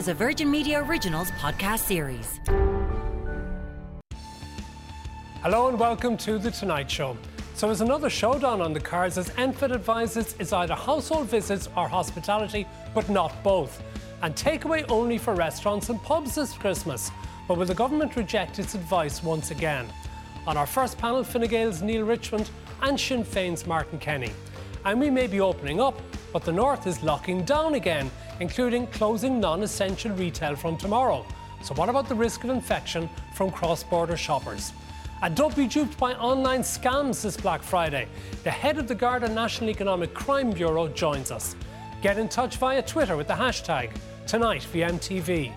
is a Virgin Media Originals podcast series. Hello and welcome to The Tonight Show. So, there's another showdown on the cards as NPHET advises it's either household visits or hospitality, but not both. And takeaway only for restaurants and pubs this Christmas. But will the government reject its advice once again? On our first panel, Fine Gael's Neale Richmond and Sinn Féin's Martin Kenny. And we may be opening up, but the North is locking down again, including closing non essential retail from tomorrow. So, what about the risk of infection from cross border shoppers? And don't be duped by online scams this Black Friday. The head of the Garda National Economic Crime Bureau joins us. Get in touch via Twitter with the hashtag TonightVMTV.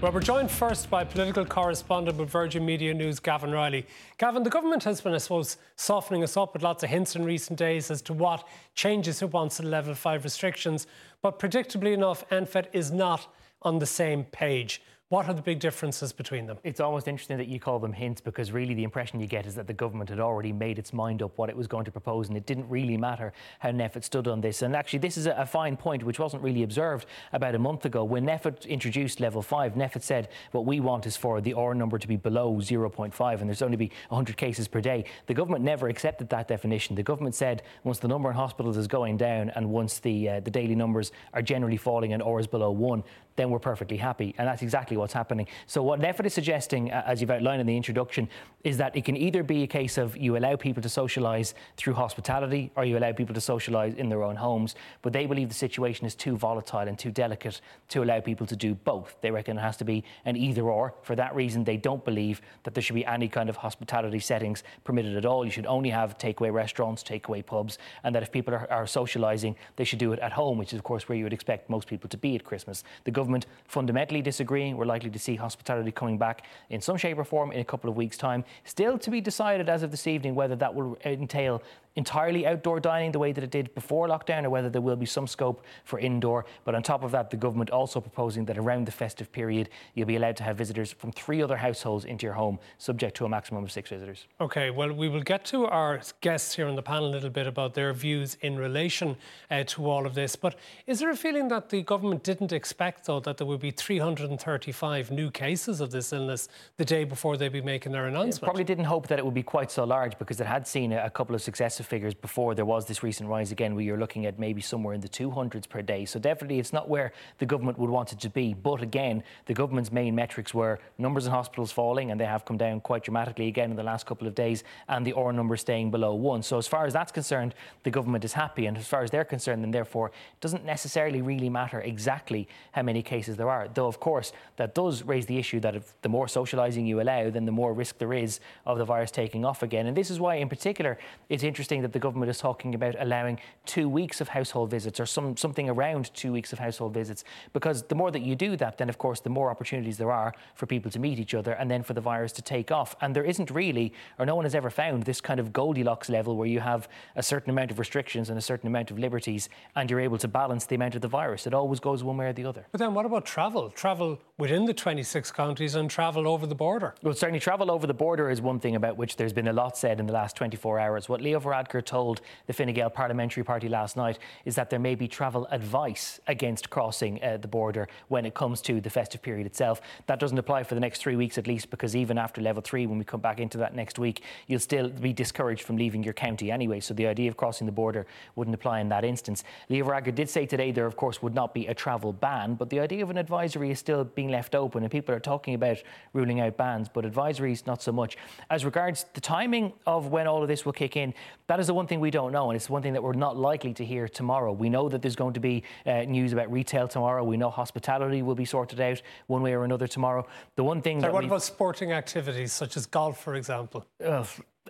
Well, we're joined first by political correspondent with Virgin Media News, Gavan Reilly. Gavan, the government has been, I suppose, softening us up with lots of hints in recent days as to what changes it wants to level five restrictions. But predictably enough, NPHET is not on the same page. What are the big differences between them? It's almost interesting that you call them hints because really the impression you get is that the government had already made its mind up what it was going to propose and it didn't really matter how NPHET stood on this. And actually, this is a, fine point which wasn't really observed about a month ago. When NPHET introduced level 5, NPHET said what we want is for the R number to be below 0.5 and there's only be 100 cases per day. The government never accepted that definition. The government said once the number in hospitals is going down and once the, uh, the daily numbers are generally falling and R is below 1, then we're perfectly happy. And that's exactly what's happening. So, what NPHET is suggesting, uh, as you've outlined in the introduction, is that it can either be a case of you allow people to socialise through hospitality or you allow people to socialise in their own homes. But they believe the situation is too volatile and too delicate to allow people to do both. They reckon it has to be an either or. For that reason, they don't believe that there should be any kind of hospitality settings permitted at all. You should only have takeaway restaurants, takeaway pubs, and that if people are, are socialising, they should do it at home, which is, of course, where you would expect most people to be at Christmas. The government fundamentally disagreeing. We're likely to see hospitality coming back in some shape or form in a couple of weeks' time. Still to be decided as of this evening whether that will entail entirely outdoor dining the way that it did before lockdown or whether there will be some scope for indoor. But on top of that, the government also proposing that around the festive period, you'll be allowed to have visitors from three other households into your home, subject to a maximum of six visitors. Okay, well, we will get to our guests here on the panel a little bit about their views in relation uh, to all of this. But is there a feeling that the government didn't expect, though, that there would be 335 new cases of this illness the day before they'd be making their announcement? It probably didn't hope that it would be quite so large because it had seen a couple of figures before there was this recent rise again, where you're looking at maybe somewhere in the 200s per day. So definitely it's not where the government would want it to be. But again, the government's main metrics were numbers in hospitals falling, and they have come down quite dramatically again in the last couple of days, and the R number staying below one. So as far as that's concerned, the government is happy, and as far as they're concerned, then therefore it doesn't necessarily really matter exactly how many cases there are. Though of course that does raise the issue that if the more socialising you allow, then the more risk there is of the virus taking off again. And this is why, in particular, it's interesting that the government is talking about allowing two weeks of household visits or some something around two weeks of household visits, because the more that you do that, then of course the more opportunities there are for people to meet each other and then for the virus to take off. And there isn't really, or no one has ever found this kind of Goldilocks level where you have a certain amount of restrictions and a certain amount of liberties, and you're able to balance the amount of the virus. It always goes one way or the other. But then what about travel? Travel within the 26 counties and travel over the border? Well, certainly travel over the border is one thing about which there's been a lot said in the last 24 hours. What Leo Varadkar told the Fine Gael Parliamentary Party last night is that there may be travel advice against crossing uh, the border when it comes to the festive period itself. That doesn't apply for the next three weeks at least, because even after level three, when we come back into that next week, you'll still be discouraged from leaving your county anyway. So the idea of crossing the border wouldn't apply in that instance. Leo Varadkar did say today there, of course, would not be a travel ban, but the idea of an advisory is still being left open, and people are talking about ruling out bans, but advisories not so much. As regards the timing of when all of this will kick in, that is the one thing we don't know, and it's one thing that we're not likely to hear tomorrow. We know that there's going to be uh, news about retail tomorrow. We know hospitality will be sorted out one way or another tomorrow. The one thing. So that what about sporting activities such as golf, for example? Uh,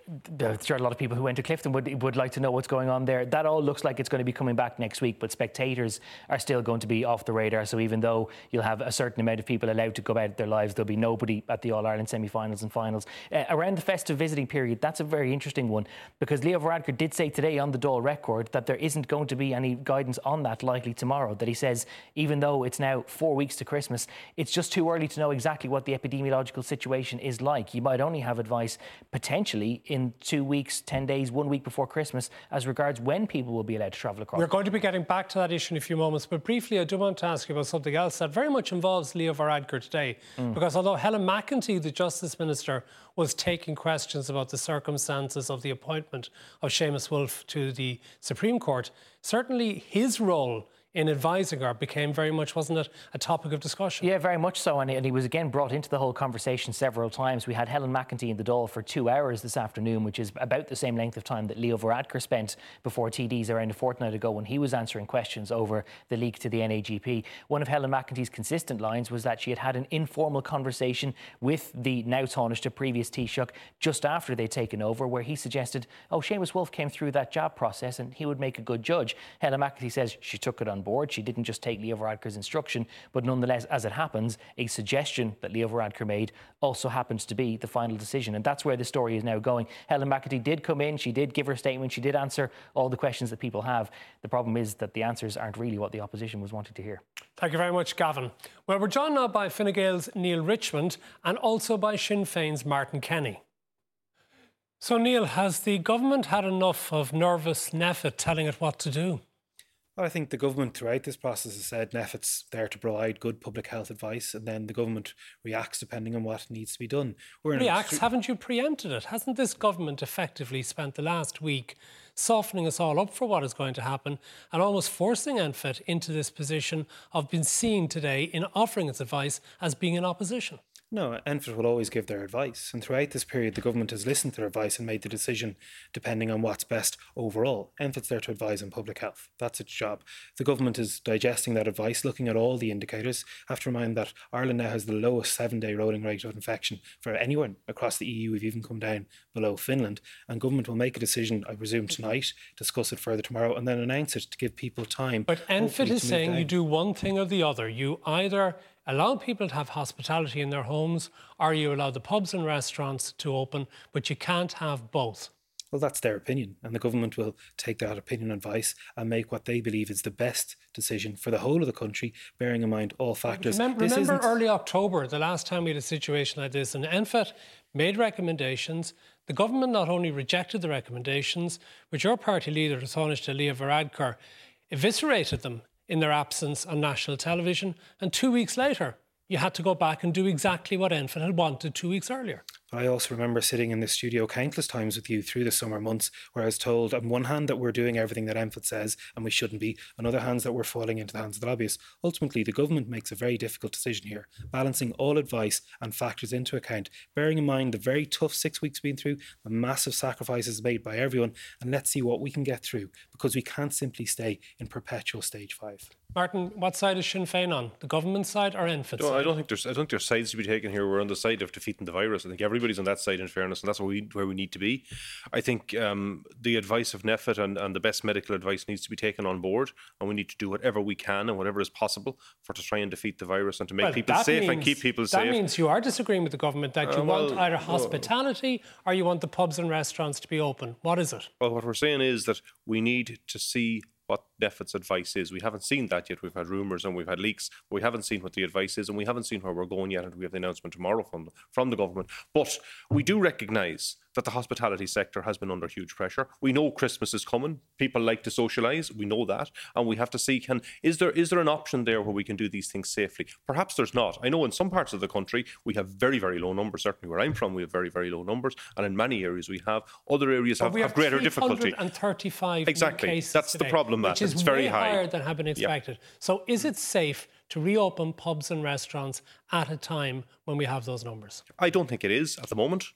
there are a lot of people who went to Clifden would, would like to know what's going on there. That all looks like it's going to be coming back next week, but spectators are still going to be off the radar. So even though you'll have a certain amount of people allowed to go about their lives, there'll be nobody at the All Ireland semi finals and finals. Uh, around the festive visiting period, that's a very interesting one because Leo Varadkar did say today on the Dáil record that there isn't going to be any guidance on that likely tomorrow. That he says, even though it's now four weeks to Christmas, it's just too early to know exactly what the epidemiological situation is like. You might only have advice potentially in two weeks, 10 days, one week before Christmas as regards when people will be allowed to travel across. We're going to be getting back to that issue in a few moments, but briefly, I do want to ask you about something else that very much involves Leo Varadkar today. Mm. Because although Helen McEntee, the Justice Minister, was taking questions about the circumstances of the appointment of Seamus Woulfe to the Supreme Court, certainly his role in advising her became very much, wasn't it, a topic of discussion? Yeah, very much so. And, he was again brought into the whole conversation several times. We had Helen McEntee in the Dáil for two hours this afternoon, which is about the same length of time that Leo Varadkar spent before TDs around a fortnight ago when he was answering questions over the leak to the NAGP. One of Helen McEntee's consistent lines was that she had had an informal conversation with the now Taoiseach, previous Taoiseach, just after they'd taken over, where he suggested, oh, Seamus Woulfe came through that job process and he would make a good judge. Helen McEntee says she took it on board. She didn't just take Leo Varadkar's instruction, but nonetheless, as it happens, a suggestion that Leo Varadkar made also happens to be the final decision. And that's where the story is now going. Helen McEntee did come in, she did give her statement, she did answer all the questions that people have. The problem is that the answers aren't really what the opposition was wanting to hear. Thank you very much, Gavan. Well, we're joined now by Fine Gael's Neale Richmond and also by Sinn Féin's Martin Kenny. So, Neale, has the government had enough of nervous NPHET telling it what to do? Well, I think the government throughout this process has said NPHET's there to provide good public health advice, and then the government reacts depending on what needs to be done. We're reacts? Haven't you preempted it? Hasn't this government effectively spent the last week softening us all up for what is going to happen and almost forcing NPHET into this position of being seen today in offering its advice as being in opposition? No, NPHET will always give their advice. And throughout this period, the government has listened to their advice and made the decision depending on what's best overall. NPHET's there to advise on public health. That's its job. The government is digesting that advice, looking at all the indicators. I have to remind that Ireland now has the lowest seven day rolling rate of infection for anyone across the EU. We've even come down below Finland. And government will make a decision, I presume, tonight, discuss it further tomorrow, and then announce it to give people time. But NPHET is saying down. you do one thing or the other. You either allow people to have hospitality in their homes or you allow the pubs and restaurants to open, but you can't have both. Well, that's their opinion, and the government will take that opinion and advice and make what they believe is the best decision for the whole of the country, bearing in mind all factors. Remember, remember early October, the last time we had a situation like this, and NPHET made recommendations. The government not only rejected the recommendations, but your party leader, Taoiseach Leo Varadkar, eviscerated them in their absence on national television. And two weeks later, you had to go back and do exactly what NPHET had wanted two weeks earlier. I also remember sitting in the studio countless times with you through the summer months where I was told on one hand that we're doing everything that NPHET says and we shouldn't be, on other hands that we're falling into the hands of the lobbyists. Ultimately, the government makes a very difficult decision here, balancing all advice and factors into account, bearing in mind the very tough six weeks we've been through, the massive sacrifices made by everyone, and let's see what we can get through because we can't simply stay in perpetual stage five. Martin, what side is Sinn Féin on? The government side or NPHET no, I don't think there's I don't think there's sides to be taken here. We're on the side of defeating the virus. I think everybody's on that side in fairness, and that's where we where we need to be. I think um, the advice of NPHET and, and the best medical advice needs to be taken on board, and we need to do whatever we can and whatever is possible for to try and defeat the virus and to make well, people safe means, and keep people that safe. That means you are disagreeing with the government that you uh, well, want either hospitality or you want the pubs and restaurants to be open. What is it? Well, what we're saying is that we need to see what NPHET's advice is. We haven't seen that yet. We've had rumours and we've had leaks, we haven't seen what the advice is, and we haven't seen where we're going yet. And we have the announcement tomorrow from from the government. But we do recognise that the hospitality sector has been under huge pressure. We know Christmas is coming. People like to socialise. We know that, and we have to see can is there is there an option there where we can do these things safely? Perhaps there's not. I know in some parts of the country we have very very low numbers. Certainly where I'm from, we have very very low numbers, and in many areas we have. Other areas have, have, have greater difficulty. And 35 exactly. That's today, the problem. Which is it's very higher high. than had been expected. Yeah. So is it safe to reopen pubs and restaurants at a time when we have those numbers? I don't think it is at the moment,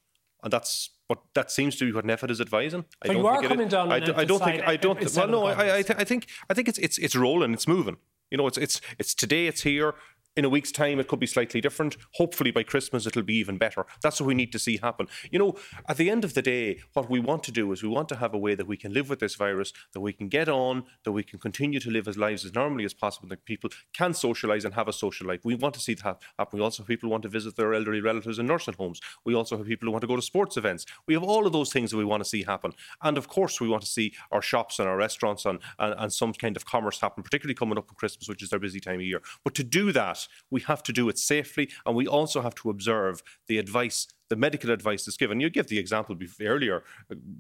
and that's but that seems to be what NPHET is advising. I So don't you are think coming is. down I, do, I don't think. I don't. Well, no. I, I, th- I think. I think it's it's it's rolling. It's moving. You know, it's it's it's today. It's here. In a week's time, it could be slightly different. Hopefully, by Christmas, it'll be even better. That's what we need to see happen. You know, at the end of the day, what we want to do is we want to have a way that we can live with this virus, that we can get on, that we can continue to live as lives as normally as possible, that people can socialise and have a social life. We want to see that happen. We also have people who want to visit their elderly relatives in nursing homes. We also have people who want to go to sports events. We have all of those things that we want to see happen. And of course, we want to see our shops and our restaurants and, and, and some kind of commerce happen, particularly coming up on Christmas, which is their busy time of year. But to do that, we have to do it safely and we also have to observe the advice the medical advice that's given. You give the example earlier,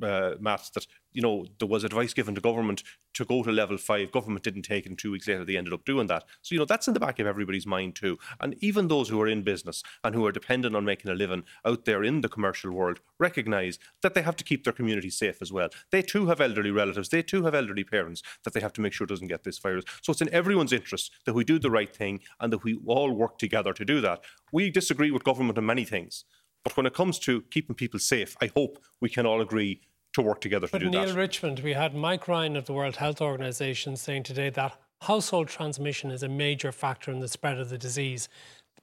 uh, Matt, that you know there was advice given to government to go to level five. Government didn't take it, and two weeks later they ended up doing that. So you know that's in the back of everybody's mind too. And even those who are in business and who are dependent on making a living out there in the commercial world recognise that they have to keep their community safe as well. They too have elderly relatives. They too have elderly parents that they have to make sure doesn't get this virus. So it's in everyone's interest that we do the right thing and that we all work together to do that. We disagree with government on many things. But when it comes to keeping people safe, I hope we can all agree to work together to But do Neale that. Richmond, we had Mike Ryan of the World Health Organization saying today that household transmission is a major factor in the spread of the disease.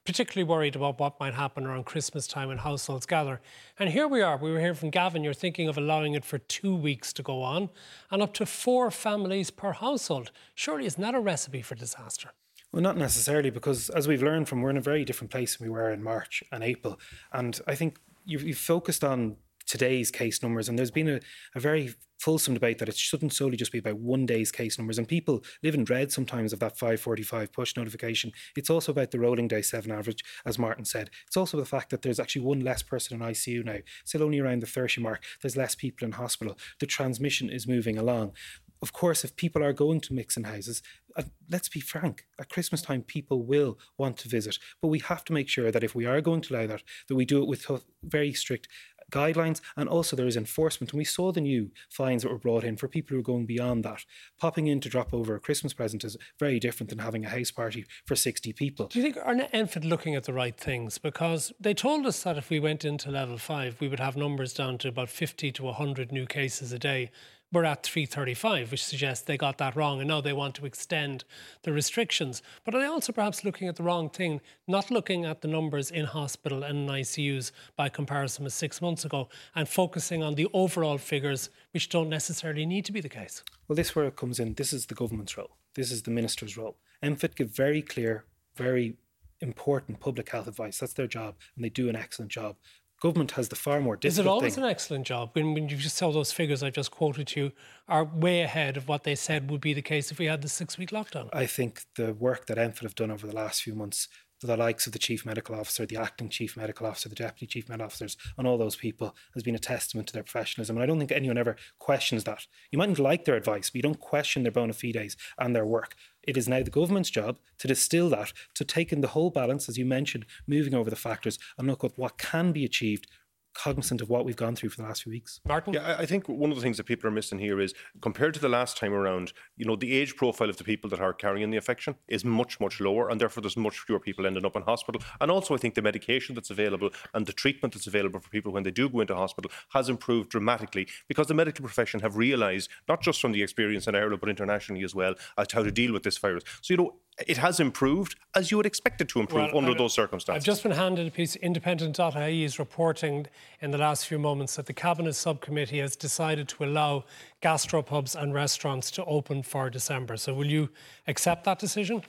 Particularly worried about what might happen around Christmas time when households gather. And here we are. We were hearing from Gavan. You're thinking of allowing it for two weeks to go on and up to four families per household. Surely isn't that a recipe for disaster? Well, not necessarily, because as we've learned from, we're in a very different place than we were in March and April. And I think you've, you've focused on today's case numbers, and there's been a, a very fulsome debate that it shouldn't solely just be about one day's case numbers. And people live in dread sometimes of that 545 push notification. It's also about the rolling day seven average, as Martin said. It's also the fact that there's actually one less person in ICU now, still only around the 30 mark. There's less people in hospital. The transmission is moving along of course, if people are going to mixing houses, uh, let's be frank, at Christmas time, people will want to visit. But we have to make sure that if we are going to allow that, that we do it with very strict guidelines and also there is enforcement. And we saw the new fines that were brought in for people who are going beyond that. Popping in to drop over a Christmas present is very different than having a house party for 60 people. Do you think are NPHET looking at the right things? Because they told us that if we went into level five, we would have numbers down to about 50 to 100 new cases a day. We're at 335, which suggests they got that wrong, and now they want to extend the restrictions. But are they also perhaps looking at the wrong thing, not looking at the numbers in hospital and in ICUs by comparison with six months ago, and focusing on the overall figures, which don't necessarily need to be the case? Well, this is where it comes in. This is the government's role. This is the minister's role. NPHET give very clear, very important public health advice. That's their job, and they do an excellent job. Government has the far more difficult. Is it always thing. an excellent job when, when you just saw those figures I've just quoted to you are way ahead of what they said would be the case if we had the six week lockdown? I think the work that NPHET have done over the last few months, for the likes of the chief medical officer, the acting chief medical officer, the deputy chief medical officers, and all those people has been a testament to their professionalism. And I don't think anyone ever questions that. You mightn't like their advice, but you don't question their bona fides and their work. It is now the government's job to distill that, to take in the whole balance, as you mentioned, moving over the factors. And look at what can be achieved, cognizant of what we've gone through for the last few weeks. Martin? Yeah, I- I think one of the things that people are missing here is compared to the last time around, you know, the age profile of the people that are carrying the infection is much, much lower, and therefore there's much fewer people ending up in hospital. And also, I think the medication that's available and the treatment that's available for people when they do go into hospital has improved dramatically because the medical profession have realised, not just from the experience in Ireland but internationally as well, as to how to deal with this virus. So, you know, it has improved as you would expect it to improve Well, under I- those circumstances. I've just been handed a piece. Independent.ie is reporting in the last few moments that the Cabinet Subcommittee has decided to allow gastropubs and restaurants to open for December. So will you accept that decision?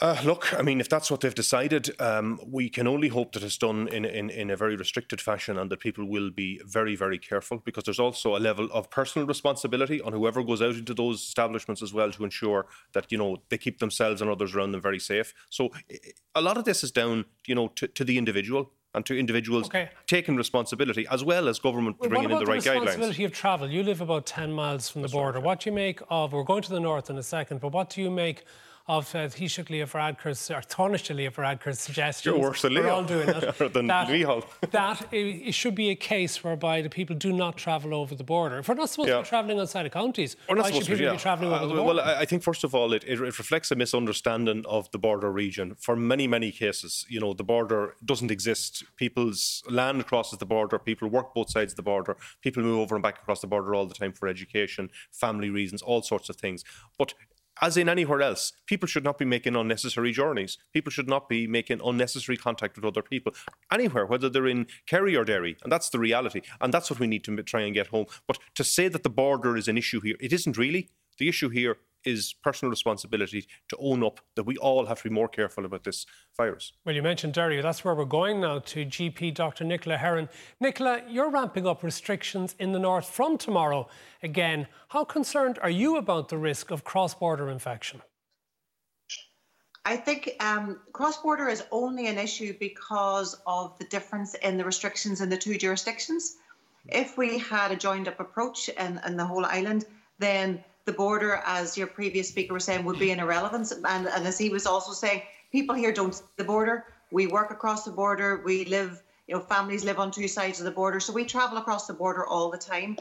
Uh, look, I mean, if that's what they've decided, um, we can only hope that it's done in, in, in a very restricted fashion and that people will be very, very careful because there's also a level of personal responsibility on whoever goes out into those establishments as well to ensure that, you know, they keep themselves and others around them very safe. So a lot of this is down, you know, to, to the individual and to individuals Okay. taking responsibility as well as government Well, bringing in about the right guidelines. the guidelines. responsibility of travel? You live about 10 miles from the border. What do you make of, we're going to the north in a second, but what do you make of uh, Taoiseach Leo Varadkar's, or Taoiseach Leo Varadkar's suggestions. You're worse than We're Leo. all doing it. Than that, Leo. that it, it should be a case whereby the people do not travel over the border. If we're not supposed to be travelling outside of counties, We're not why should supposed to, yeah. be travelling over Uh, the well, border? I I think first of all, it, it reflects a misunderstanding of the border region. For many, many cases, you know, the border doesn't exist. People's land crosses the border. People work both sides of the border. People move over and back across the border all the time for education, family reasons, all sorts of things. But as in anywhere else, people should not be making unnecessary journeys. People should not be making unnecessary contact with other people anywhere, whether they're in Kerry or Derry. And that's the reality. And that's what we need to try and get home. But to say that the border is an issue here, it isn't really. The issue here is personal responsibility to own up that we all have to be more careful about this virus. Well, you mentioned Derry. That's where we're going now to GP Dr. Nicola Heron. Nicola, you're ramping up restrictions in the north from tomorrow again. How concerned are you about the risk of cross border infection? I think um, cross border is only an issue because of the difference in the restrictions in the two jurisdictions. If we had a joined up approach in, in the whole island, then the border, as your previous speaker was saying, would be an irrelevance. And, and as he was also saying, people here don't see the border. We work across the border. We live, you know, families live on two sides of the border. So we travel across the border all the time.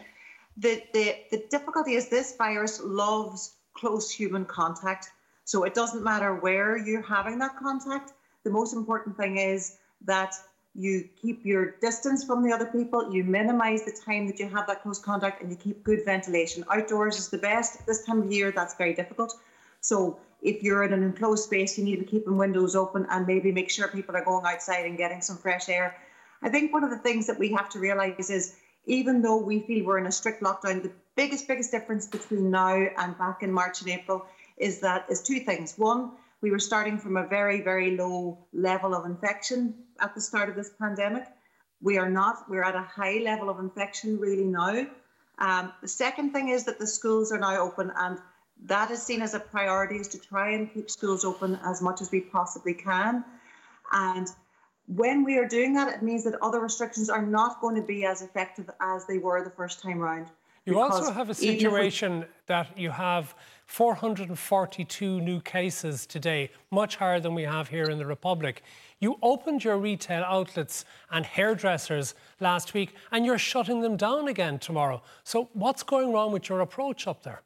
The, the, the difficulty is this virus loves close human contact. So it doesn't matter where you're having that contact. The most important thing is that you keep your distance from the other people, you minimize the time that you have that close contact, and you keep good ventilation. Outdoors is the best. This time of year, that's very difficult. So if you're in an enclosed space, you need to be keeping windows open and maybe make sure people are going outside and getting some fresh air. I think one of the things that we have to realize is even though we feel we're in a strict lockdown, the biggest, biggest difference between now and back in March and April is that is two things. One, we were starting from a very, very low level of infection at the start of this pandemic. We are not. We're at a high level of infection really now. Um, the second thing is that the schools are now open, and that is seen as a priority is to try and keep schools open as much as we possibly can. And when we are doing that, it means that other restrictions are not going to be as effective as they were the first time round. You also have a we- situation that you have 442 new cases today, much higher than we have here in the Republic. You opened your retail outlets and hairdressers last week, and you're shutting them down again tomorrow. So, what's going wrong with your approach up there?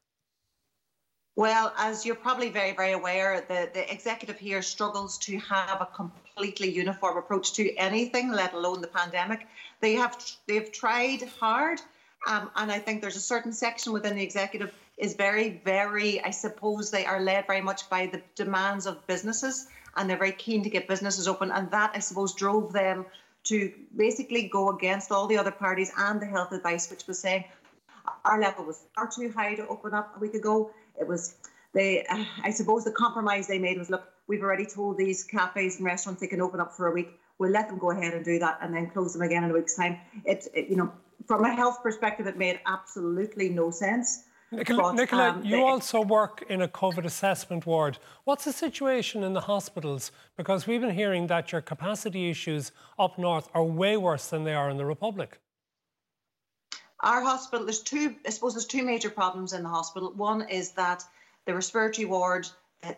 Well, as you're probably very, very aware, the, the executive here struggles to have a completely uniform approach to anything, let alone the pandemic. They have they've tried hard, um, and I think there's a certain section within the executive is very, very. I suppose they are led very much by the demands of businesses, and they're very keen to get businesses open, and that I suppose drove them to basically go against all the other parties and the health advice, which was saying our level was far too high to open up a week ago. It was they. Uh, I suppose the compromise they made was look, we've already told these cafes and restaurants they can open up for a week. We'll let them go ahead and do that, and then close them again in a week's time. It, it you know, from a health perspective, it made absolutely no sense. Nicola, But, Nicola um, you also work in a COVID assessment ward. What's the situation in the hospitals? Because we've been hearing that your capacity issues up north are way worse than they are in the Republic. Our hospital, there's two, I suppose there's two major problems in the hospital. One is that the respiratory ward,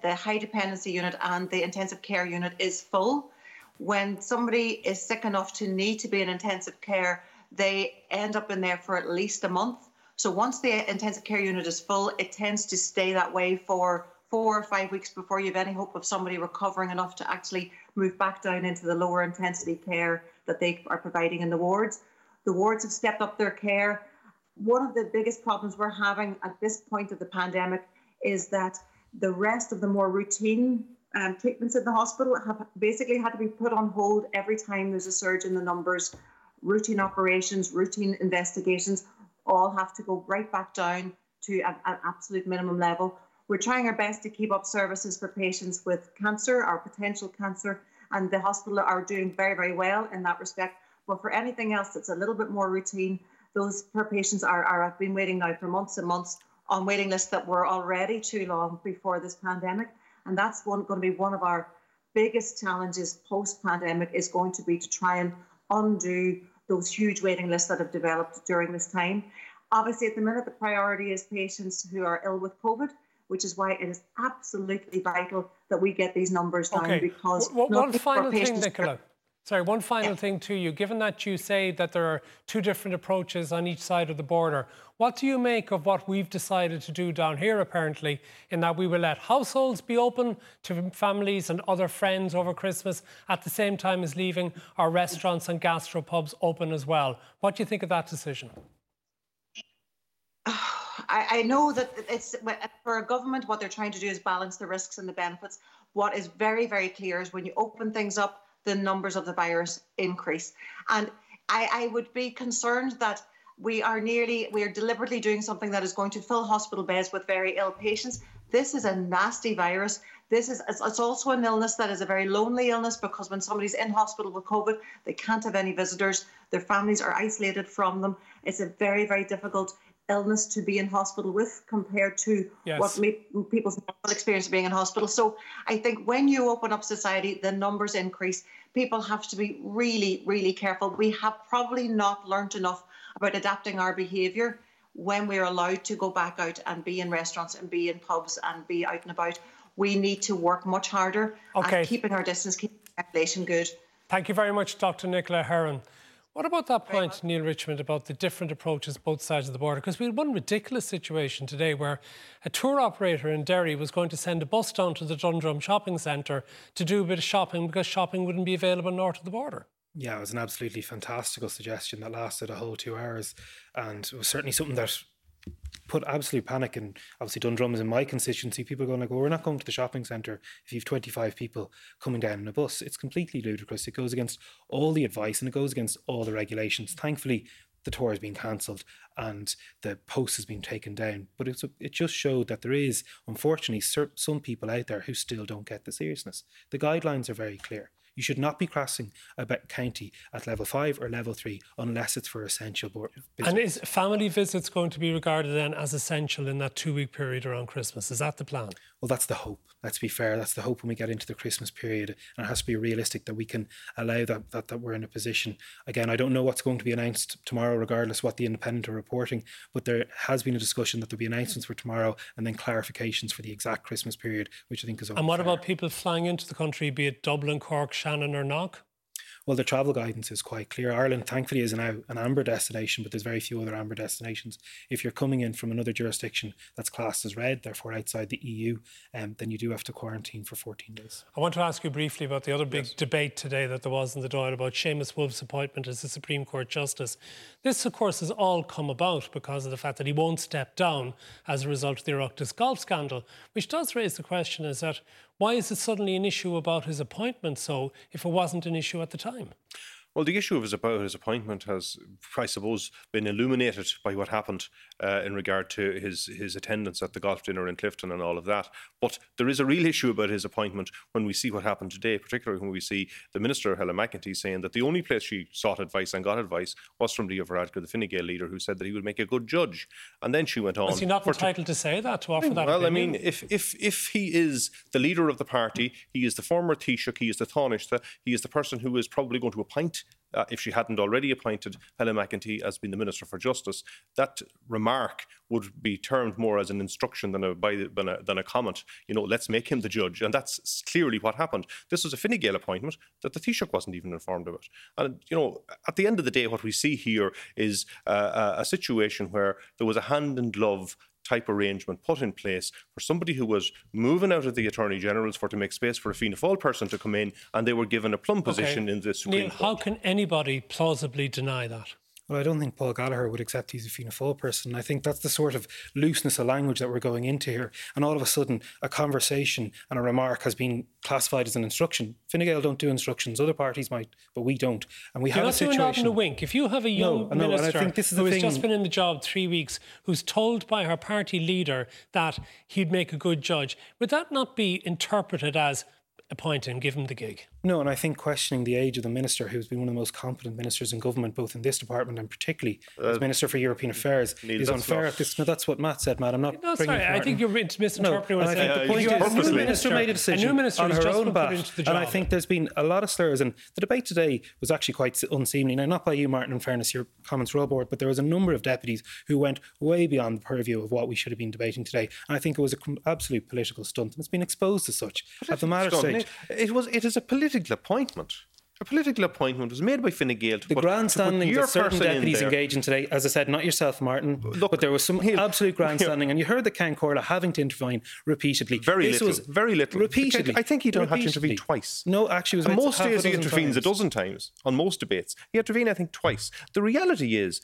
the high dependency unit, and the intensive care unit is full. When somebody is sick enough to need to be in intensive care, they end up in there for at least a month. So once the intensive care unit is full, it tends to stay that way for four or five weeks before you have any hope of somebody recovering enough to actually move back down into the lower intensity care that they are providing in the wards. The wards have stepped up their care. One of the biggest problems we're having at this point of the pandemic is that the rest of the more routine um, treatments in the hospital have basically had to be put on hold every time there's a surge in the numbers. Routine operations, routine investigations all have to go right back down to an, an absolute minimum level. We're trying our best to keep up services for patients with cancer or potential cancer, and the hospital are doing very, very well in that respect. But for anything else that's a little bit more routine, those poor patients are, are have been waiting now for months and months on waiting lists that were already too long before this pandemic. And that's one, going to be one of our biggest challenges post pandemic is going to be to try and undo those huge waiting lists that have developed during this time. Obviously, at the minute, the priority is patients who are ill with COVID. which is why it is absolutely vital that we get these numbers down Okay. because W- not one final thing, Nicola. Sorry, one final thing to you. Given that you say that there are two different approaches on each side of the border, what do you make of what we've decided to do down here, apparently, in that we will let households be open to families and other friends over Christmas at the same time as leaving our restaurants and gastropubs open as well? What do you think of that decision? I, I know that it's for a government, what they're trying to do is balance the risks and the benefits. What is very, very clear is when you open things up, the numbers of the virus increase. And I, I would be concerned that we are nearly, we are deliberately doing something that is going to fill hospital beds with very ill patients. This is a nasty virus. This is it's also an illness that is a very lonely illness because when somebody's in hospital with COVID, they can't have any visitors. Their families are isolated from them. It's a very, very difficult illness to be in hospital with compared to Yes. what people's normal experience of being in hospital. So I think when you open up society, the numbers increase. People have to be really, really careful. We have probably not learnt enough about adapting our behaviour when we're allowed to go back out and be in restaurants and be in pubs and be out and about. We need to work much harder Okay. at keeping our distance, keeping regulation good. Thank you very much, Dr. Nicola Heron. What about that point, Neale Richmond, about the different approaches both sides of the border? Because we had one ridiculous situation today where a tour operator in Derry was going to send a bus down to the Dundrum shopping centre to do a bit of shopping because shopping wouldn't be available north of the border. Yeah, it was an absolutely fantastical suggestion that lasted a whole two hours, and it was certainly something that put absolute panic in. Obviously, Dundrum is in my constituency. People are going like, "Well, we're not going to the shopping centre if you've twenty five people coming down in a bus." It's completely ludicrous. It goes against all the advice and it goes against all the regulations. Thankfully, the tour has been cancelled and the post has been taken down. But it's it just showed that there is, unfortunately, some people out there who still don't get the seriousness. The guidelines are very clear. You should not be crossing a county at level five or level three unless it's for essential board. And is family visits going to be regarded then as essential in that two week period around Christmas? Is that the plan? Well, that's the hope. Let's be fair. That's the hope when we get into the Christmas period, and it has to be realistic that we can allow that that, that we're in a position. Again, I don't know what's going to be announced tomorrow, regardless what the independent are reporting. But there has been a discussion that there'll be announcements for tomorrow, and then clarifications for the exact Christmas period, which I think is. And what fair. about people flying into the country, be it Dublin, Cork, Shannon, or Knock? Well, the travel guidance is quite clear. Ireland, thankfully, is now an amber destination, but there's very few other amber destinations. If you're coming in from another jurisdiction that's classed as red, therefore outside the EU, um, then you do have to quarantine for 14 days. I want to ask you briefly about the other big debate today that there was in the Dáil about Seamus Woulfe's appointment as the Supreme Court Justice. This, of course, has all come about because of the fact that he won't step down as a result of the Oireachtas golf scandal, which does raise the question is that why is it suddenly an issue about his appointment so if it wasn't an issue at the time? Well, the issue of his about his appointment has, I suppose, been illuminated by what happened uh, in regard to his his attendance at the golf dinner in Clifden and all of that. But there is a real issue about his appointment when we see what happened today, particularly when we see the minister Helen McEntee saying that the only place she sought advice and got advice was from Leo Varadkar, the Fine Gael leader, who said that he would make a good judge. And then she went on. Is he not entitled to say that, to offer that well, I mean, if if if he is the leader of the party, he is the former Taoiseach, he is the Taoiseach, he is the person who is probably going to appoint, uh, if she hadn't already appointed Helen McEntee as being the Minister for Justice, that remark would be termed more as an instruction than a, the, than a than a comment. You know, let's make him the judge, and that's clearly what happened. This was a Fine Gael appointment that the Taoiseach wasn't even informed about, and you know, at the end of the day, what we see here is uh, a, a situation where there was a hand in glove type arrangement put in place for somebody who was moving out of the Attorney General's for to make space for a Fianna Fáil person to come in, and they were given a plum position Okay. in the Supreme Neale, Court. how can anybody plausibly deny that? Well, I don't think Paul Gallagher would accept he's a Fianna Fáil person. I think that's the sort of looseness of language that we're going into here. And all of a sudden, a conversation and a remark has been classified as an instruction. Fine Gael don't do instructions. Other parties might, but we don't. And we You're have a not doing situation. that in a wink. If you have a young No, no, minister think this is who has just been in the job three weeks, who's told by her party leader that he'd make a good judge, would that not be interpreted as appoint him, give him the gig. No, and I think questioning the age of the minister, who's been one of the most competent ministers in government, both in this department and particularly uh, as Minister for European Affairs, Neale, is unfair. Not... This, no, that's what Matt said, Matt. I'm not. No, sorry. I think you're misinterpreting no, what I said. the point is, the minister made a decision on her own bat, and I think there's been a lot of slurs. And the debate today was actually quite unseemly. Now, not by you, Martin. In fairness, your comments were all board, but there was a number of deputies who went way beyond the purview of what we should have been debating today. And I think it was an absolute political stunt, and it's been exposed as such at the matter stage. It was. It is a political appointment. A political appointment was made by Fine Gael to the put, grandstanding that certain deputies engaged in today, as I said, not yourself, Martin, Look, but there was some absolute grandstanding, and you heard the Ceann Comhairle having to intervene repeatedly. Very this little, was very little. Repeatedly, I think he don't have to intervene twice. No, actually, was most days he intervenes times. a dozen times on most debates. He intervened, I think, twice. The reality is,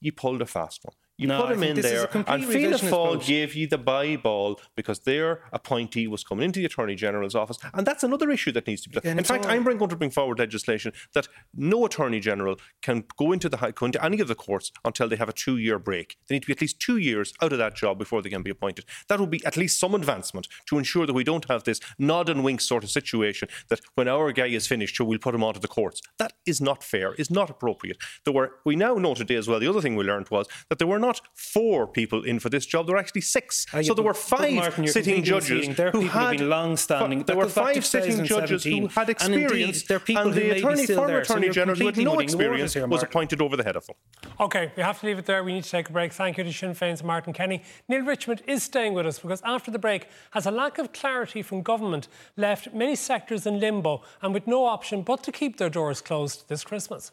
you pulled a fast one. You no, put him in there, and Fianna Fáil gave you the buy ball because their appointee was coming into the Attorney General's office, and that's another issue that needs to be done. In fact, I'm going to bring forward legislation that no Attorney General can go into the go into any of the courts until they have a two-year break. They need to be at least two years out of that job before they can be appointed. That would be at least some advancement to ensure that we don't have this nod and wink sort of situation that when our guy is finished, we'll put him onto the courts. That is not fair. Is not appropriate. There were we now know today as well. The other thing we learned was that there were not four people in for this job. There were actually six. Uh, so there were five Martin, sitting judges who had long-standing. There were five sitting judges who had experience, and, indeed, and the attorney, former there, attorney so general who had no experience here, was appointed over the head of them. Okay, we have to leave it there. We need to take a break. Thank you to Sinn Féin's Martin Kenny. Neil Richmond is staying with us because after the break has a lack of clarity from government left many sectors in limbo and with no option but to keep their doors closed this Christmas.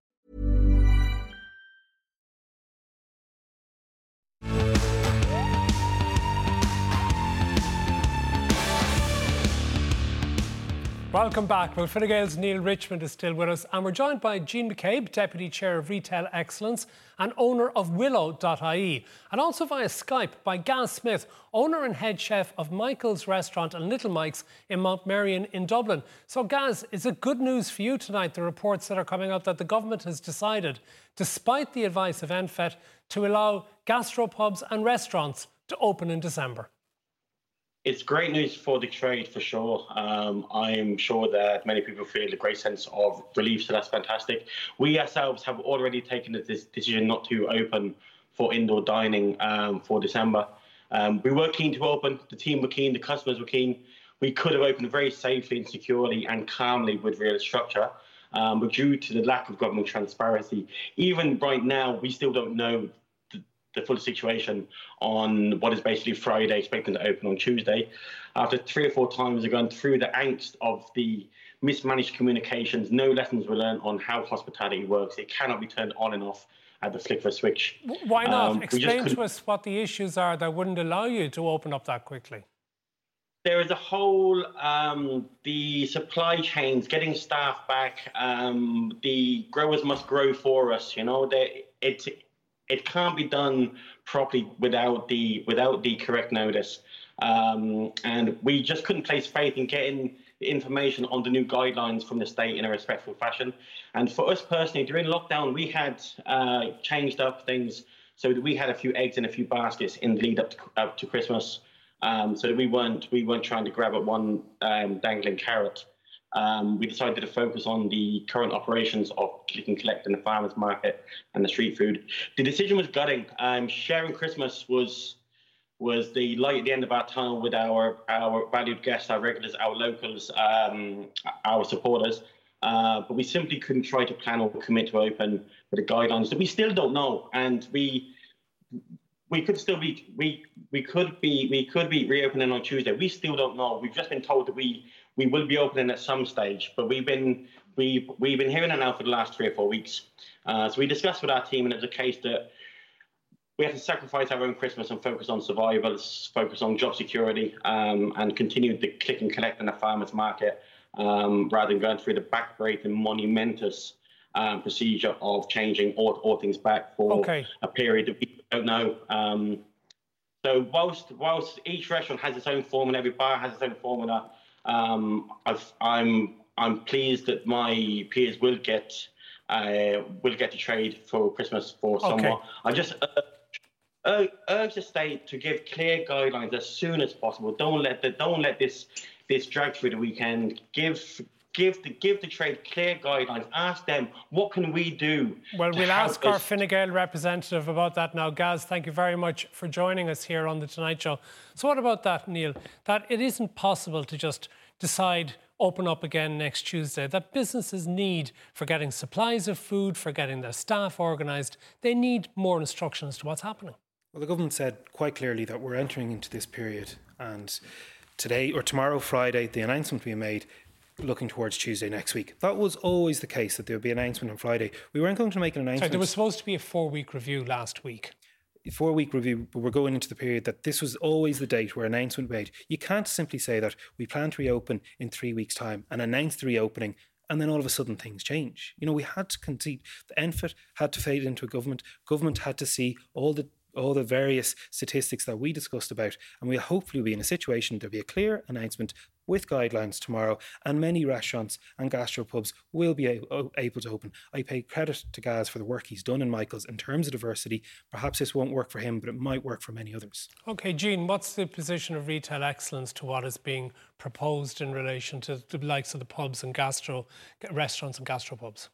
Welcome back. Well, Fine Neale Richmond is still with us, and we're joined by Jean McCabe, Deputy Chair of Retail Excellence and owner of Willow.ie, and also via Skype by Gaz Smith, owner and head chef of Michael's Restaurant and Little Mike's in Mount Merrion in Dublin. So, Gaz, is it good news for you tonight, the reports that are coming out that the government has decided, despite the advice of NPHET, to allow gastropubs and restaurants to open in December? It's great news for the trade for sure. Um, I'm sure that many people feel a great sense of relief, so that's fantastic. We ourselves have already taken the decision not to open for indoor dining um, for December. Um, we were keen to open, the team were keen, the customers were keen. We could have opened very safely and securely and calmly with real structure. Um, but due to the lack of government transparency, even right now, we still don't know the full situation on what is basically Friday, expecting to open on Tuesday. After three or four times of going through the angst of the mismanaged communications, no lessons were learned on how hospitality works. It cannot be turned on and off at the flick of a switch. Why not? Um, Explain to us what the issues are that wouldn't allow you to open up that quickly. There is a whole um, the supply chains, getting staff back. Um, the growers must grow for us. You know, they, it it can't be done properly without the without the correct notice. Um, and we just couldn't place faith in getting information on the new guidelines from the state in a respectful fashion. And for us personally, during lockdown, we had uh, changed up things so that we had a few eggs in a few baskets in the lead up to, up to Christmas, um, so that we weren't we weren't trying to grab at one um, dangling carrot. Um, we decided to focus on the current operations of click and collect in the farmers market and the street food. The decision was gutting. Um, sharing Christmas was was the light at the end of our tunnel with our our valued guests, our regulars, our locals, um, our supporters. Uh, but we simply couldn't try to plan or commit to open with the guidelines that we still don't know, and we we could still be we we could be we could be reopening on Tuesday. We still don't know. We've just been told that we we will be opening at some stage, but we've been we've we've been hearing it now for the last three or four weeks. Uh, so we discussed with our team, and it was a case that we have to sacrifice our own Christmas and focus on survival, focus on job security, um, and continue the click and collect in the farmers market um, rather than going through the backbreaking, monumentous um, procedure of changing all, all things back for okay. a period that we don't know. Um, so whilst whilst each restaurant has its own formula, every bar has its own formula, um, i am I'm, I'm pleased that my peers will get uh, will get to trade for Christmas for okay. summer. I just uh, urge the state to give clear guidelines as soon as possible. Don't let the, don't let this this drag through the weekend. Give give the give the trade clear guidelines. Ask them what can we do. Well, we'll ask our Fine Gael representative about that now. Gaz, thank you very much for joining us here on the Tonight Show. So, what about that, Neale? That it isn't possible to just decide open up again next Tuesday. That businesses need for getting supplies of food, for getting their staff organised, they need more instructions to what's happening. Well, the government said quite clearly that we're entering into this period, and today or tomorrow, Friday, the announcement we made looking towards Tuesday next week. That was always the case that there would be an announcement on Friday. We weren't going to make an announcement. Sorry, there was supposed to be a four week review last week. Four week review, but we're going into the period that this was always the date where announcement made. You can't simply say that we plan to reopen in three weeks' time and announce the reopening and then all of a sudden things change. You know, we had to concede. The NPHET had to fade into a government. Government had to see all the all the various statistics that we discussed about, and we'll hopefully be in a situation there'll be a clear announcement with guidelines tomorrow, and many restaurants and gastropubs will be able to open. I pay credit to Gaz for the work he's done in Michael's in terms of diversity. Perhaps this won't work for him, but it might work for many others. Okay, Jean, what's the position of retail excellence to what is being proposed in relation to the likes of the pubs and gastro restaurants and gastropubs?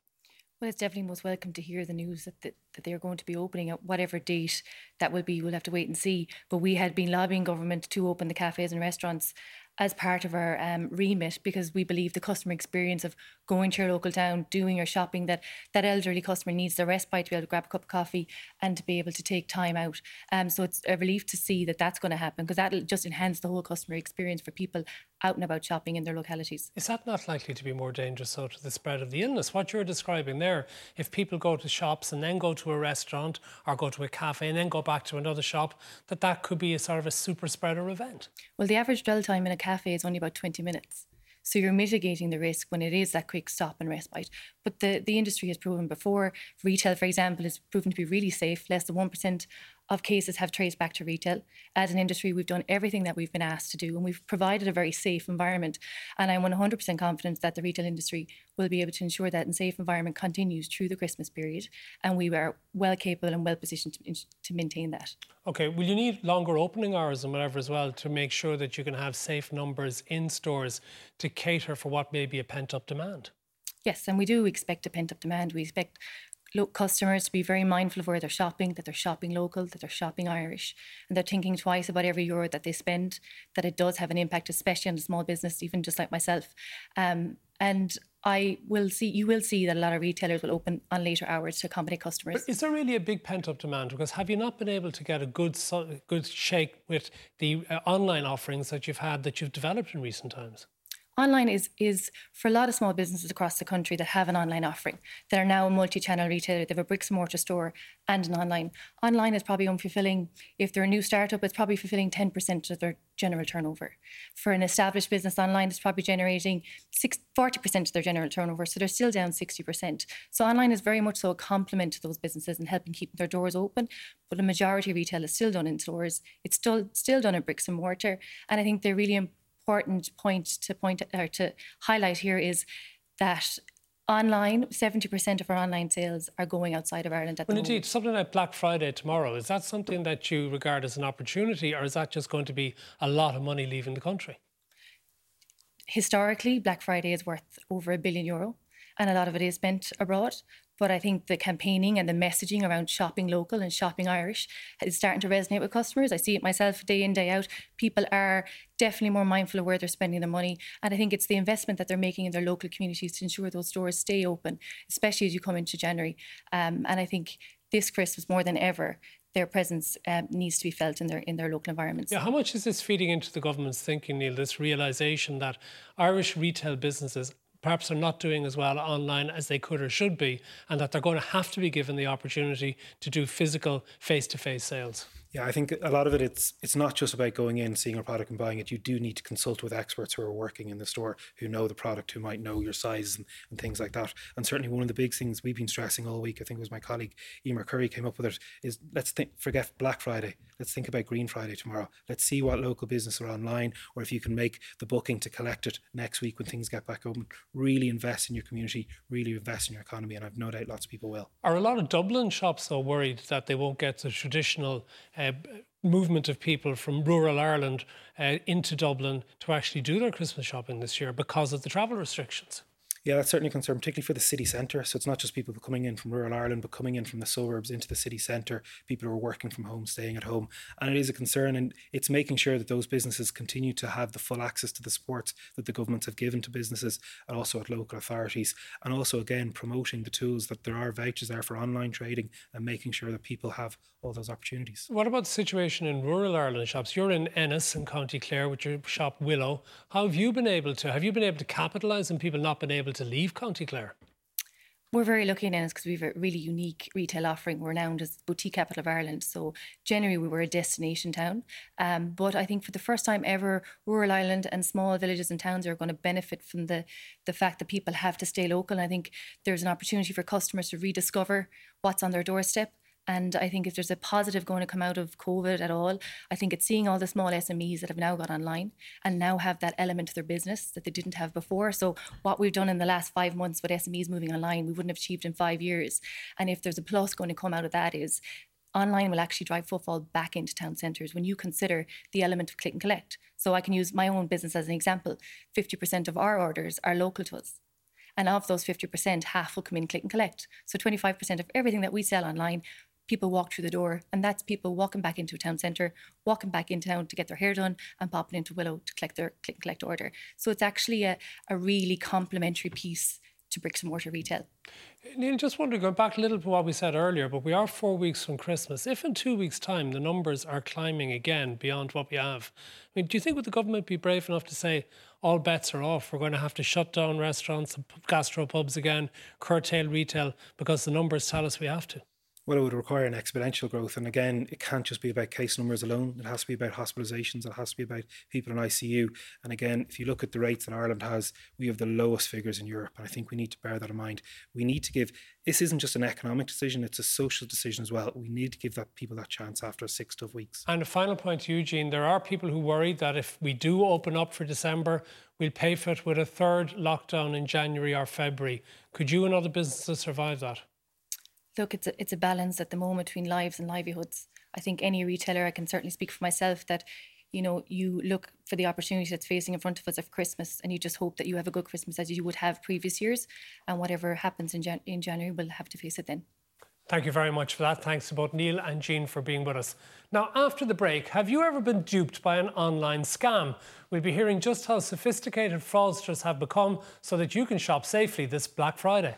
Well, it's definitely most welcome to hear the news that, that, that they're going to be opening at whatever date that will be. We'll have to wait and see. But we had been lobbying government to open the cafes and restaurants as part of our um, remit because we believe the customer experience of going to your local town, doing your shopping, that that elderly customer needs the respite to be able to grab a cup of coffee and to be able to take time out. Um, so it's a relief to see that that's going to happen because that'll just enhance the whole customer experience for people out and about shopping in their localities. Is that not likely to be more dangerous so to the spread of the illness? What you're describing there, if people go to shops and then go to a restaurant or go to a cafe and then go back to another shop, that that could be a sort of a super spreader event. Well, the average dwell time in a cafe is only about 20 minutes. So you're mitigating the risk when it is that quick stop and respite. But the, the industry has proven before, retail, for example, has proven to be really safe. Less than 1% of cases have traced back to retail. As an industry, we've done everything that we've been asked to do, and we've provided a very safe environment. And I'm 100% confident that the retail industry will be able to ensure that a safe environment continues through the Christmas period, and we are well capable and well positioned to, to maintain that. Okay, will you need longer opening hours and whatever as well to make sure that you can have safe numbers in stores to cater for what may be a pent up demand? Yes, and we do expect a pent up demand. We expect customers to be very mindful of where they're shopping, that they're shopping local, that they're shopping Irish, and they're thinking twice about every euro that they spend, that it does have an impact, especially on a small business, even just like myself. Um, and I will see, you will see that a lot of retailers will open on later hours to accommodate customers. But is there really a big pent up demand? Because have you not been able to get a good, good shake with the uh, online offerings that you've had that you've developed in recent times? Online is is for a lot of small businesses across the country that have an online offering that are now a multi-channel retailer. They have a bricks and mortar store and an online. Online is probably only fulfilling if they're a new startup, it's probably fulfilling 10% of their general turnover. For an established business online, it's probably generating 40% of their general turnover. So they're still down 60%. So online is very much so a complement to those businesses and helping keep their doors open. But the majority of retail is still done in stores. It's still still done in bricks and mortar. And I think they're really important point to point or to highlight here is that online 70% of our online sales are going outside of ireland at well, the indeed moment. something like black friday tomorrow is that something that you regard as an opportunity or is that just going to be a lot of money leaving the country historically, Black Friday is worth over a billion euro, and a lot of it is spent abroad. But I think the campaigning and the messaging around shopping local and shopping Irish is starting to resonate with customers. I see it myself day in, day out. People are definitely more mindful of where they're spending their money. And I think it's the investment that they're making in their local communities to ensure those stores stay open, especially as you come into January. Um, and I think this Christmas, more than ever, their presence um, needs to be felt in their in their local environments. Yeah, how much is this feeding into the government's thinking, Neale? This realization that Irish retail businesses perhaps are not doing as well online as they could or should be, and that they're going to have to be given the opportunity to do physical face to face sales. Yeah, I think a lot of it it's it's not just about going in, seeing a product and buying it. You do need to consult with experts who are working in the store, who know the product, who might know your size and, and things like that. And certainly one of the big things we've been stressing all week, I think it was my colleague Emer Currie came up with it, is let's think forget Black Friday. Let's think about Green Friday tomorrow. Let's see what local business are online, or if you can make the booking to collect it next week when things get back open. Really invest in your community, really invest in your economy, and I've no doubt lots of people will. Are a lot of Dublin shops so worried that they won't get the traditional uh, movement of people from rural Ireland uh, into Dublin to actually do their Christmas shopping this year because of the travel restrictions? Yeah, that's certainly a concern, particularly for the city centre. So it's not just people coming in from rural Ireland, but coming in from the suburbs into the city centre, people who are working from home, staying at home. And it is a concern, and it's making sure that those businesses continue to have the full access to the supports that the governments have given to businesses and also at local authorities. And also, again, promoting the tools that there are vouchers there for online trading and making sure that people have all those opportunities. What about the situation in rural Ireland shops? You're in Ennis in County Clare with your shop Willow. How have you been able to? Have you been able to capitalise on people not been able to leave County Clare? We're very lucky in Ennis because we have a really unique retail offering. We're known as boutique capital of Ireland. So generally we were a destination town. Um, but I think for the first time ever, rural Ireland and small villages and towns are going to benefit from the the fact that people have to stay local. And I think there's an opportunity for customers to rediscover what's on their doorstep and I think if there's a positive going to come out of COVID at all, I think it's seeing all the small SMEs that have now got online and now have that element to their business that they didn't have before. So what we've done in the last five months with SMEs moving online, we wouldn't have achieved in five years. And if there's a plus going to come out of that is online will actually drive footfall back into town centres when you consider the element of click and collect. So I can use my own business as an example. 50% of our orders are local to us. And of those 50%, half will come in click and collect. So 25% of everything that we sell online people walk through the door, and that's people walking back into a town centre, walking back in town to get their hair done, and popping into Willow to collect their click and collect order. So it's actually a, a really complementary piece to bricks and mortar retail. Neale, just wondering, going back a little to what we said earlier, but we are four weeks from Christmas. If in two weeks' time the numbers are climbing again beyond what we have, I mean, do you think would the government be brave enough to say all bets are off? We're going to have to shut down restaurants, gastropubs again, curtail retail because the numbers tell us we have to well, it would require an exponential growth. And again, it can't just be about case numbers alone. It has to be about hospitalizations. It has to be about people in ICU. And again, if you look at the rates that Ireland has, we have the lowest figures in Europe. And I think we need to bear that in mind. We need to give this isn't just an economic decision, it's a social decision as well. We need to give that people that chance after six tough weeks. And a final point to Eugene, there are people who worry that if we do open up for December, we'll pay for it with a third lockdown in January or February. Could you and other businesses survive that? Look, it's a, it's a balance at the moment between lives and livelihoods. I think any retailer, I can certainly speak for myself, that you know you look for the opportunity that's facing in front of us of Christmas, and you just hope that you have a good Christmas as you would have previous years, and whatever happens in Jan- in January, we'll have to face it then. Thank you very much for that. Thanks to both Neale and Jean for being with us. Now, after the break, have you ever been duped by an online scam? We'll be hearing just how sophisticated fraudsters have become so that you can shop safely this Black Friday.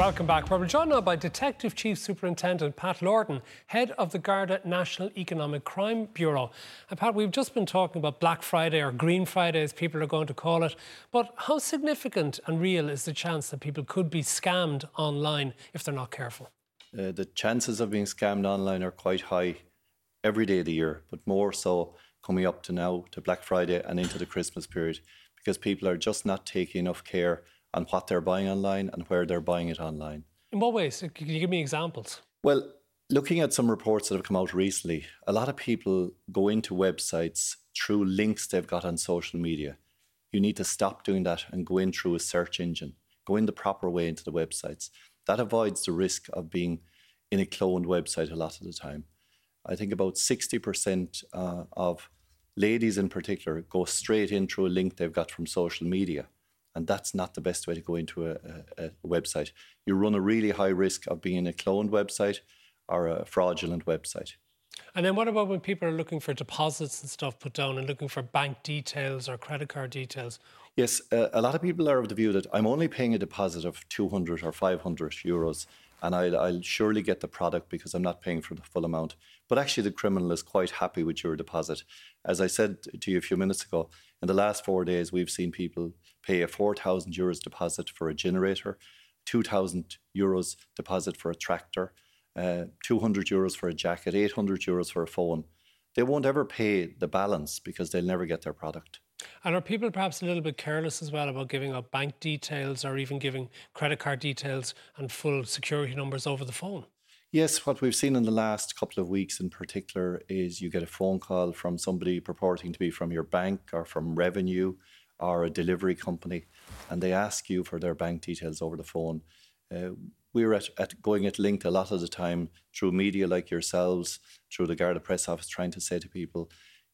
Welcome back. We're joined now by Detective Chief Superintendent Pat Lordan, head of the Garda National Economic Crime Bureau. And Pat, we've just been talking about Black Friday or Green Friday, as people are going to call it. But how significant and real is the chance that people could be scammed online if they're not careful? Uh, the chances of being scammed online are quite high every day of the year, but more so coming up to now to Black Friday and into the Christmas period because people are just not taking enough care on what they're buying online and where they're buying it online. In what ways? Can you give me examples? Well, looking at some reports that have come out recently, a lot of people go into websites through links they've got on social media. You need to stop doing that and go in through a search engine. Go in the proper way into the websites. That avoids the risk of being in a cloned website a lot of the time. I think about 60% uh, of ladies in particular go straight in through a link they've got from social media and that's not the best way to go into a, a, a, website. You run a really high risk of being a cloned website or a fraudulent website. And then what about when people are looking for deposits and stuff put down and looking for bank details or credit card details? Yes, uh, a lot of people are of the view that I'm only paying a deposit of 200 or 500 euros and I'll, I'll, surely get the product because I'm not paying for the full amount. But actually, the criminal is quite happy with your deposit. As I said to you a few minutes ago, in the last four days, we've seen people pay a 4,000 euros deposit for a generator, 2,000 euros deposit for a tractor, uh, 200 euros for a jacket, 800 euros for a phone. They won't ever pay the balance because they'll never get their product. And are people perhaps a little bit careless as well about giving up bank details or even giving credit card details and full security numbers over the phone? Yes, what we've seen in the last couple of weeks in particular is you get a phone call from somebody purporting to be from your bank or from revenue or a delivery company, and they ask you for their bank details over the phone. Uh, we're at, at going at linked a lot of the time through media like yourselves, through the Garda Press Office, trying to say to people,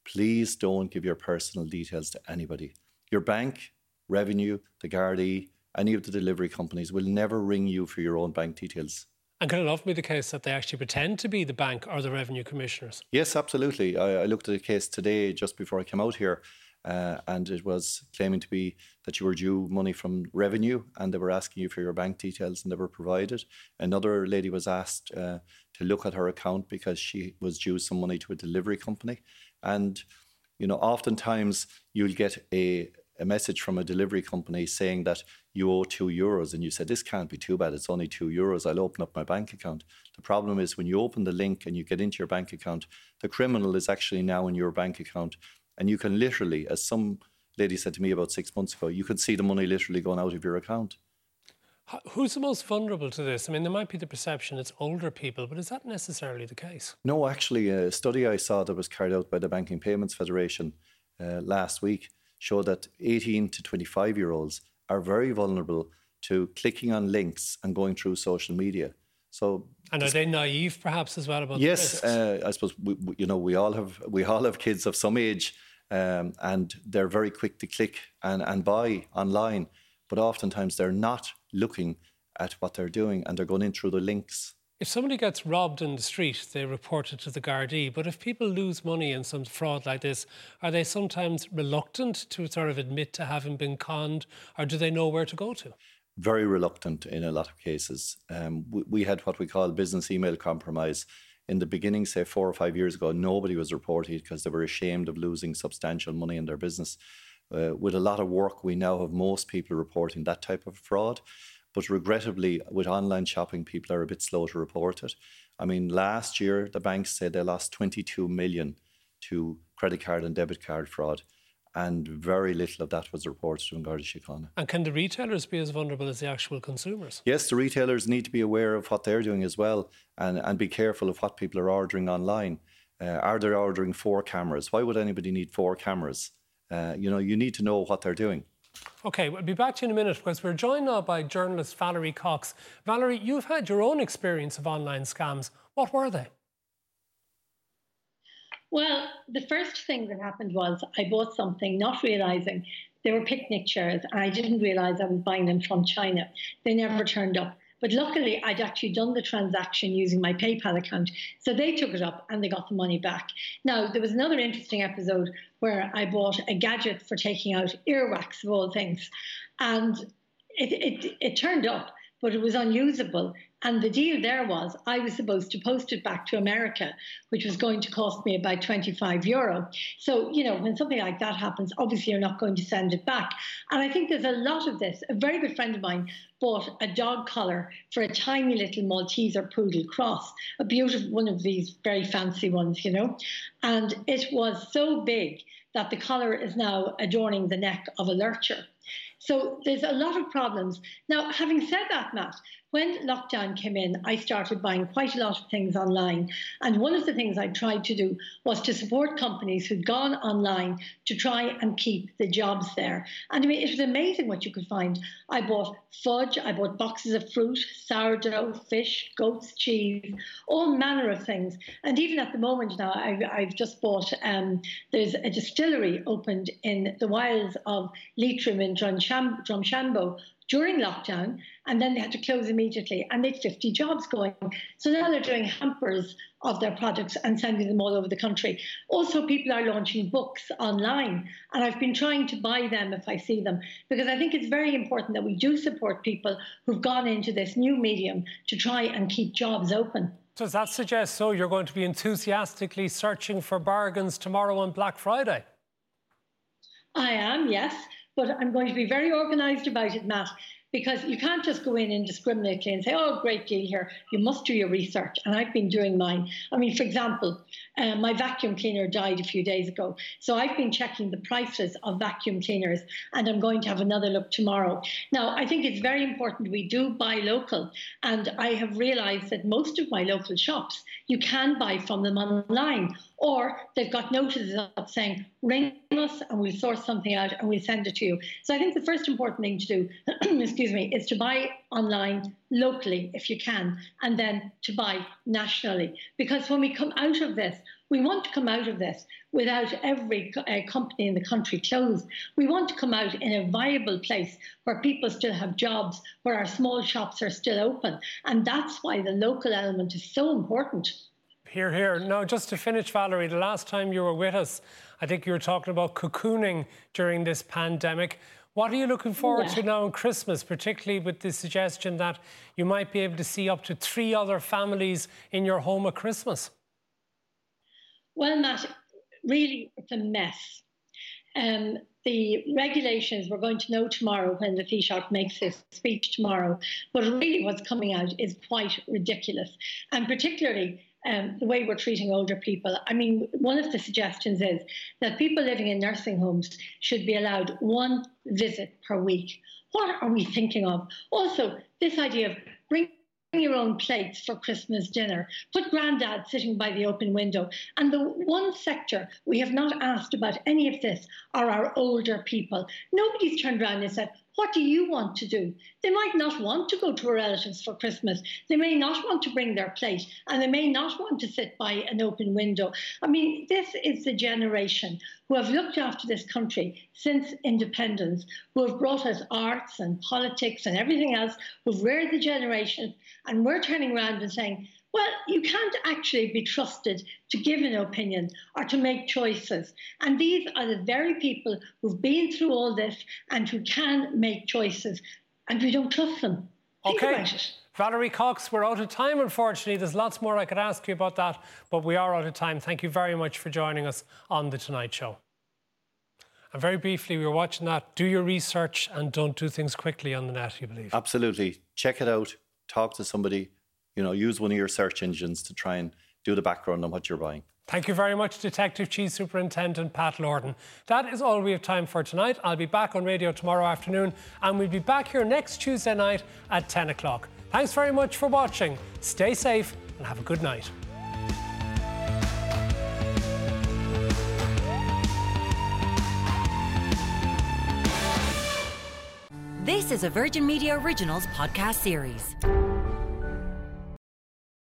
please don't give your personal details to anybody. Your bank, revenue, the Gardaí, any of the delivery companies will never ring you for your own bank details. And can it often be the case that they actually pretend to be the bank or the revenue commissioners? Yes, absolutely. I, I looked at a case today just before I came out here, uh, and it was claiming to be that you were due money from revenue, and they were asking you for your bank details, and they were provided. Another lady was asked uh, to look at her account because she was due some money to a delivery company, and you know, oftentimes you'll get a a message from a delivery company saying that you owe two euros and you said this can't be too bad it's only two euros i'll open up my bank account the problem is when you open the link and you get into your bank account the criminal is actually now in your bank account and you can literally as some lady said to me about six months ago you can see the money literally going out of your account Who's the most vulnerable to this? I mean, there might be the perception it's older people, but is that necessarily the case? No, actually, a study I saw that was carried out by the Banking Payments Federation uh, last week showed that 18 to 25 year olds are very vulnerable to clicking on links and going through social media. So, and are they naive, perhaps, as well about? Yes, uh, I suppose we, we, you know we all have we all have kids of some age, um, and they're very quick to click and, and buy online, but oftentimes they're not looking at what they're doing and they're going in through the links. If somebody gets robbed in the street, they report it to the Gardaí. But if people lose money in some fraud like this, are they sometimes reluctant to sort of admit to having been conned, or do they know where to go to? Very reluctant in a lot of cases. Um, we, we had what we call business email compromise. In the beginning, say four or five years ago, nobody was reporting because they were ashamed of losing substantial money in their business. Uh, with a lot of work, we now have most people reporting that type of fraud. But regrettably, with online shopping, people are a bit slow to report it. I mean, last year, the banks said they lost 22 million to credit card and debit card fraud. And very little of that was reported to Garda Síochána. And can the retailers be as vulnerable as the actual consumers? Yes, the retailers need to be aware of what they're doing as well and, and be careful of what people are ordering online. Uh, are they ordering four cameras? Why would anybody need four cameras? Uh, you know, you need to know what they're doing. Okay, we'll be back to you in a minute because we're joined now by journalist Valerie Cox. Valerie, you've had your own experience of online scams. What were they? Well, the first thing that happened was I bought something not realizing they were picnic chairs. I didn't realize I was buying them from China. They never turned up. But luckily, I'd actually done the transaction using my PayPal account. So they took it up and they got the money back. Now, there was another interesting episode where I bought a gadget for taking out earwax of all things. And it, it, it turned up, but it was unusable. And the deal there was I was supposed to post it back to America, which was going to cost me about 25 euro. So, you know, when something like that happens, obviously you're not going to send it back. And I think there's a lot of this. A very good friend of mine bought a dog collar for a tiny little Maltese or poodle cross, a beautiful one of these very fancy ones, you know. And it was so big that the collar is now adorning the neck of a lurcher. So there's a lot of problems. Now, having said that, Matt, when lockdown came in, I started buying quite a lot of things online. And one of the things I tried to do was to support companies who'd gone online to try and keep the jobs there. And I mean, it was amazing what you could find. I bought fudge, I bought boxes of fruit, sourdough, fish, goat's cheese, all manner of things. And even at the moment now, I've, I've just bought, um, there's a distillery opened in the wilds of Leitrim in Drumshanbo during lockdown, and then they had to close immediately, and they'd 50 jobs going. So now they're doing hampers of their products and sending them all over the country. Also, people are launching books online, and I've been trying to buy them if I see them, because I think it's very important that we do support people who've gone into this new medium to try and keep jobs open. Does that suggest so you're going to be enthusiastically searching for bargains tomorrow on Black Friday? I am, yes but I'm going to be very organised about it, Matt, because you can't just go in indiscriminately and say, oh, great deal here. You must do your research. And I've been doing mine. I mean, for example, uh, my vacuum cleaner died a few days ago. So I've been checking the prices of vacuum cleaners and I'm going to have another look tomorrow. Now, I think it's very important we do buy local. And I have realised that most of my local shops, you can buy from them online or they've got notices up saying, ring us and we'll source something out and we'll send it to you. So I think the first important thing to do, excuse me, is to buy online locally if you can, and then to buy nationally. Because when we come out of this, we want to come out of this without every uh, company in the country closed. We want to come out in a viable place where people still have jobs, where our small shops are still open. And that's why the local element is so important. Here, here. Now, just to finish, Valerie, the last time you were with us, I think you were talking about cocooning during this pandemic. What are you looking forward yeah. to now in Christmas, particularly with the suggestion that you might be able to see up to three other families in your home at Christmas? Well, Matt, really, it's a mess. Um, the regulations we're going to know tomorrow when the Taoiseach makes his speech tomorrow. But really, what's coming out is quite ridiculous. And particularly, um, the way we're treating older people. I mean, one of the suggestions is that people living in nursing homes should be allowed one visit per week. What are we thinking of? Also, this idea of bring your own plates for Christmas dinner. Put granddad sitting by the open window. And the one sector we have not asked about any of this are our older people. Nobody's turned around and said, what do you want to do? They might not want to go to a relatives for Christmas. They may not want to bring their plate and they may not want to sit by an open window. I mean, this is the generation who have looked after this country since independence, who have brought us arts and politics and everything else, who've reared the generation. And we're turning around and saying, well, you can't actually be trusted to give an opinion or to make choices. And these are the very people who've been through all this and who can make choices, and we don't trust them. Think okay. Valerie Cox, we're out of time, unfortunately. There's lots more I could ask you about that, but we are out of time. Thank you very much for joining us on The Tonight Show. And very briefly, we were watching that. Do your research and don't do things quickly on the net, you believe? Absolutely. Check it out, talk to somebody, you know, use one of your search engines to try and do the background on what you're buying. Thank you very much, Detective Chief Superintendent Pat Lordan. That is all we have time for tonight. I'll be back on radio tomorrow afternoon, and we'll be back here next Tuesday night at 10 o'clock. Thanks very much for watching. Stay safe and have a good night. This is a Virgin Media Originals podcast series.